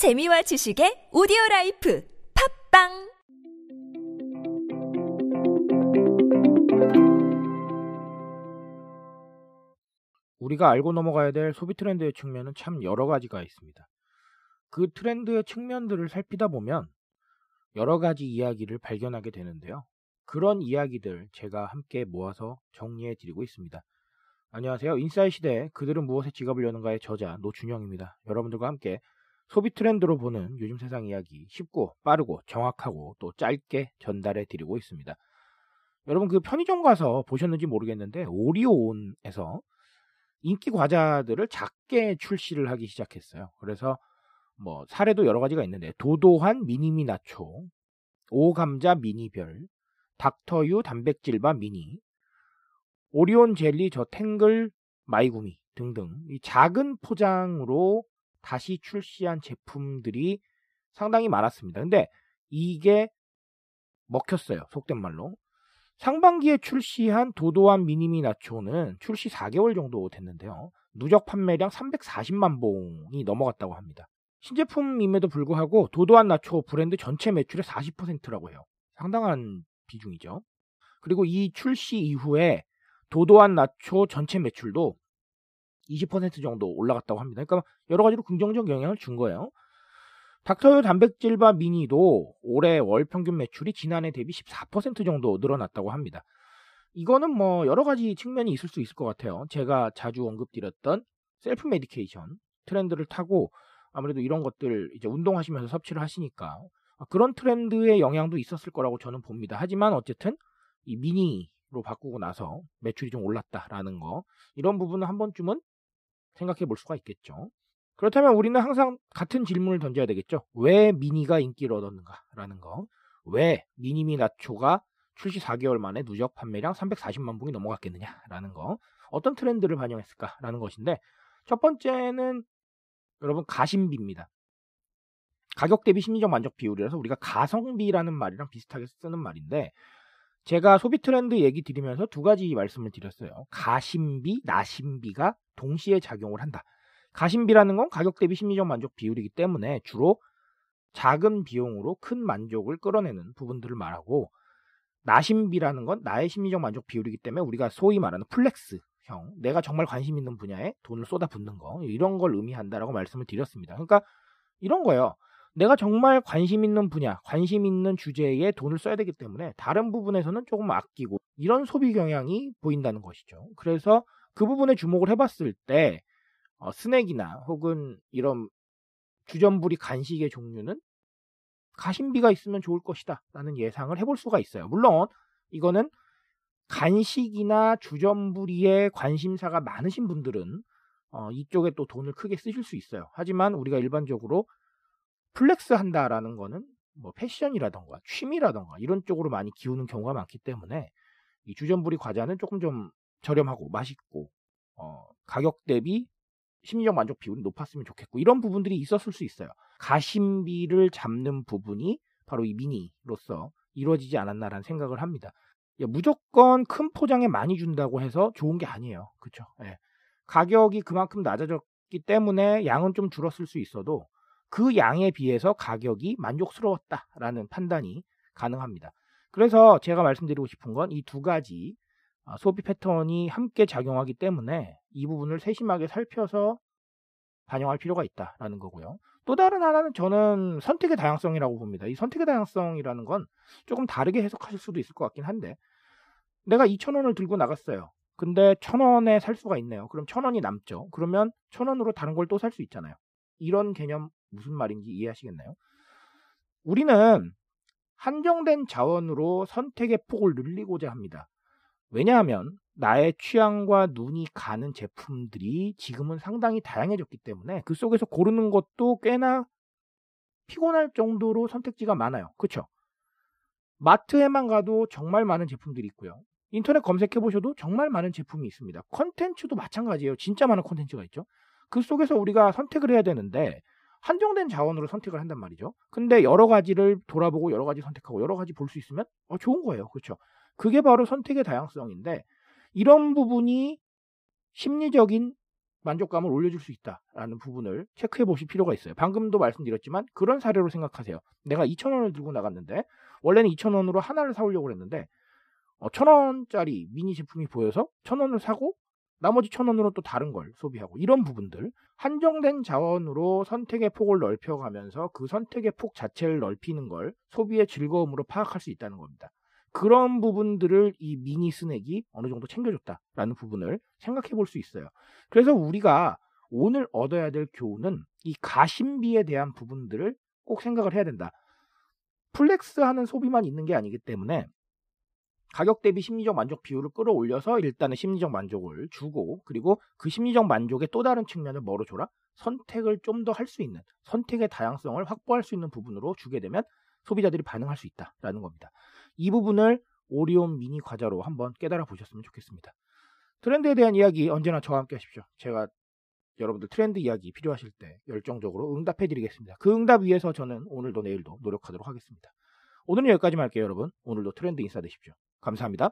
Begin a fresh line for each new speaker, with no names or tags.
재미와 지식의 오디오 라이프 팟빵
우리가 알고 넘어가야 될 소비 트렌드의 측면은 참 여러 가지가 있습니다. 그 트렌드의 측면들을 살피다 보면 여러 가지 이야기를 발견하게 되는데요. 그런 이야기들 제가 함께 모아서 정리해 드리고 있습니다. 안녕하세요. 인싸의 시대 그들은 무엇에 지갑을 여는가의 저자 노준영입니다. 여러분들과 함께 소비 트렌드로 보는 요즘 세상 이야기 쉽고 빠르고 정확하고 또 짧게 전달해 드리고 있습니다. 여러분 그 편의점 가서 보셨는지 모르겠는데 오리온에서 인기 과자들을 작게 출시를 하기 시작했어요. 그래서 뭐 사례도 여러 가지가 있는데 도도한 미니미 나초, 오감자 미니별, 닥터유 단백질바 미니, 오리온 젤리 저 탱글 마이구미 등등 이 작은 포장으로 다시 출시한 제품들이 상당히 많았습니다. 근데 이게 먹혔어요. 속된 말로. 상반기에 출시한 도도한 미니미 나초는 출시 4개월 정도 됐는데요. 누적 판매량 340만 봉이 넘어갔다고 합니다. 신제품임에도 불구하고 도도한 나초 브랜드 전체 매출의 40%라고 해요. 상당한 비중이죠. 그리고 이 출시 이후에 도도한 나초 전체 매출도 20% 정도 올라갔다고 합니다. 그러니까 여러 가지로 긍정적 영향을 준 거예요. 닥터유 단백질바 미니도 올해 월 평균 매출이 지난해 대비 14% 정도 늘어났다고 합니다. 이거는 뭐 여러 가지 측면이 있을 수 있을 것 같아요. 제가 자주 언급드렸던 self medication 트렌드를 타고 아무래도 이런 것들 이제 운동하시면서 섭취를 하시니까 그런 트렌드의 영향도 있었을 거라고 저는 봅니다. 하지만 어쨌든 이 미니로 바꾸고 나서 매출이 좀 올랐다라는 거 이런 부분은 한 번쯤은 생각해 볼 수가 있겠죠. 그렇다면 우리는 항상 같은 질문을 던져야 되겠죠. 왜 미니가 인기를 얻었는가라는 거. 왜 미니미 나초가 출시 4개월 만에 누적 판매량 340만 봉이 넘어갔겠느냐라는 거. 어떤 트렌드를 반영했을까라는 것인데 첫 번째는 여러분 가심비입니다. 가격 대비 심리적 만족 비율이라서 우리가 가성비라는 말이랑 비슷하게 쓰는 말인데 제가 소비 트렌드 얘기 드리면서 두 가지 말씀을 드렸어요. 가심비, 나심비가 동시에 작용을 한다. 가심비라는 건 가격 대비 심리적 만족 비율이기 때문에 주로 작은 비용으로 큰 만족을 끌어내는 부분들을 말하고 나심비라는 건 나의 심리적 만족 비율이기 때문에 우리가 소위 말하는 flex형 내가 정말 관심 있는 분야에 돈을 쏟아붓는 거 이런 걸 의미한다라고 말씀을 드렸습니다. 그러니까 이런 거예요. 내가 정말 관심 있는 분야, 관심 있는 주제에 돈을 써야 되기 때문에 다른 부분에서는 조금 아끼고 이런 소비 경향이 보인다는 것이죠. 그래서 그 부분에 주목을 해봤을 때 어, 스낵이나 혹은 이런 주전부리 간식의 종류는 가심비가 있으면 좋을 것이다 라는 예상을 해볼 수가 있어요. 물론 이거는 간식이나 주전부리에 관심사가 많으신 분들은 어, 이쪽에 또 돈을 크게 쓰실 수 있어요. 하지만 우리가 일반적으로 flex 한다라는 거는 뭐 패션이라던가 취미라던가 이런 쪽으로 많이 기우는 경우가 많기 때문에 이 주전부리 과자는 조금 좀 저렴하고 맛있고 어, 가격 대비 심리적 만족 비율이 높았으면 좋겠고 이런 부분들이 있었을 수 있어요. 가심비를 잡는 부분이 바로 이 미니로서 이루어지지 않았나라는 생각을 합니다. 무조건 큰 포장에 많이 준다고 해서 좋은 게 아니에요. 그렇죠? 예. 가격이 그만큼 낮아졌기 때문에 양은 좀 줄었을 수 있어도 그 양에 비해서 가격이 만족스러웠다라는 판단이 가능합니다. 그래서 제가 말씀드리고 싶은 건 이 두 가지 아, 소비 패턴이 함께 작용하기 때문에 이 부분을 세심하게 살펴서 반영할 필요가 있다라는 거고요. 또 다른 하나는 저는 선택의 다양성이라고 봅니다. 이 선택의 다양성이라는 건 조금 다르게 해석하실 수도 있을 것 같긴 한데 내가 2,000원을 들고 나갔어요. 근데 1,000원에 살 수가 있네요. 그럼 1,000원이 남죠. 그러면 1,000원으로 다른 걸 또 살 수 있잖아요. 이런 개념 무슨 말인지 이해하시겠나요? 우리는 한정된 자원으로 선택의 폭을 늘리고자 합니다. 왜냐하면 나의 취향과 눈이 가는 제품들이 지금은 상당히 다양해졌기 때문에 그 속에서 고르는 것도 꽤나 피곤할 정도로 선택지가 많아요. 그렇죠? 마트에만 가도 정말 많은 제품들이 있고요. 인터넷 검색해 보셔도 정말 많은 제품이 있습니다. 컨텐츠도 마찬가지예요. 진짜 많은 컨텐츠가 있죠. 그 속에서 우리가 선택을 해야 되는데 한정된 자원으로 선택을 한단 말이죠. 근데 여러 가지를 돌아보고 여러 가지 선택하고 여러 가지 볼 수 있으면 어, 좋은 거예요. 그렇죠? 그게 바로 선택의 다양성인데 이런 부분이 심리적인 만족감을 올려줄 수 있다라는 부분을 체크해 보실 필요가 있어요. 방금도 말씀드렸지만 그런 사례로 생각하세요. 내가 2,000원을 들고 나갔는데 원래는 2,000원으로 하나를 사오려고 했는데 어, 1,000원짜리 미니 제품이 보여서 1,000원을 사고 나머지 1,000원으로 또 다른 걸 소비하고 이런 부분들 한정된 자원으로 선택의 폭을 넓혀가면서 그 선택의 폭 자체를 넓히는 걸 소비의 즐거움으로 파악할 수 있다는 겁니다. 그런 부분들을 이 미니 스낵이 어느 정도 챙겨줬다라는 부분을 생각해 볼 수 있어요. 그래서 우리가 오늘 얻어야 될 교훈은 이 가심비에 대한 부분들을 꼭 생각을 해야 된다. flex 하는 소비만 있는 게 아니기 때문에 가격 대비 심리적 만족 비율을 끌어올려서 일단은 심리적 만족을 주고 그리고 그 심리적 만족의 또 다른 측면을 뭐로 줘라? 선택을 좀 더 할 수 있는 선택의 다양성을 확보할 수 있는 부분으로 주게 되면 소비자들이 반응할 수 있다라는 겁니다. 이 부분을 오리온 미니 과자로 한번 깨달아 보셨으면 좋겠습니다. 트렌드에 대한 이야기 언제나 저와 함께 하십시오. 제가 여러분들 트렌드 이야기 필요하실 때 열정적으로 응답해 드리겠습니다. 그 응답 위해서 저는 오늘도 내일도 노력하도록 하겠습니다. 오늘은 여기까지만 할게요, 여러분. 오늘도 트렌드 인사 되십시오. 감사합니다.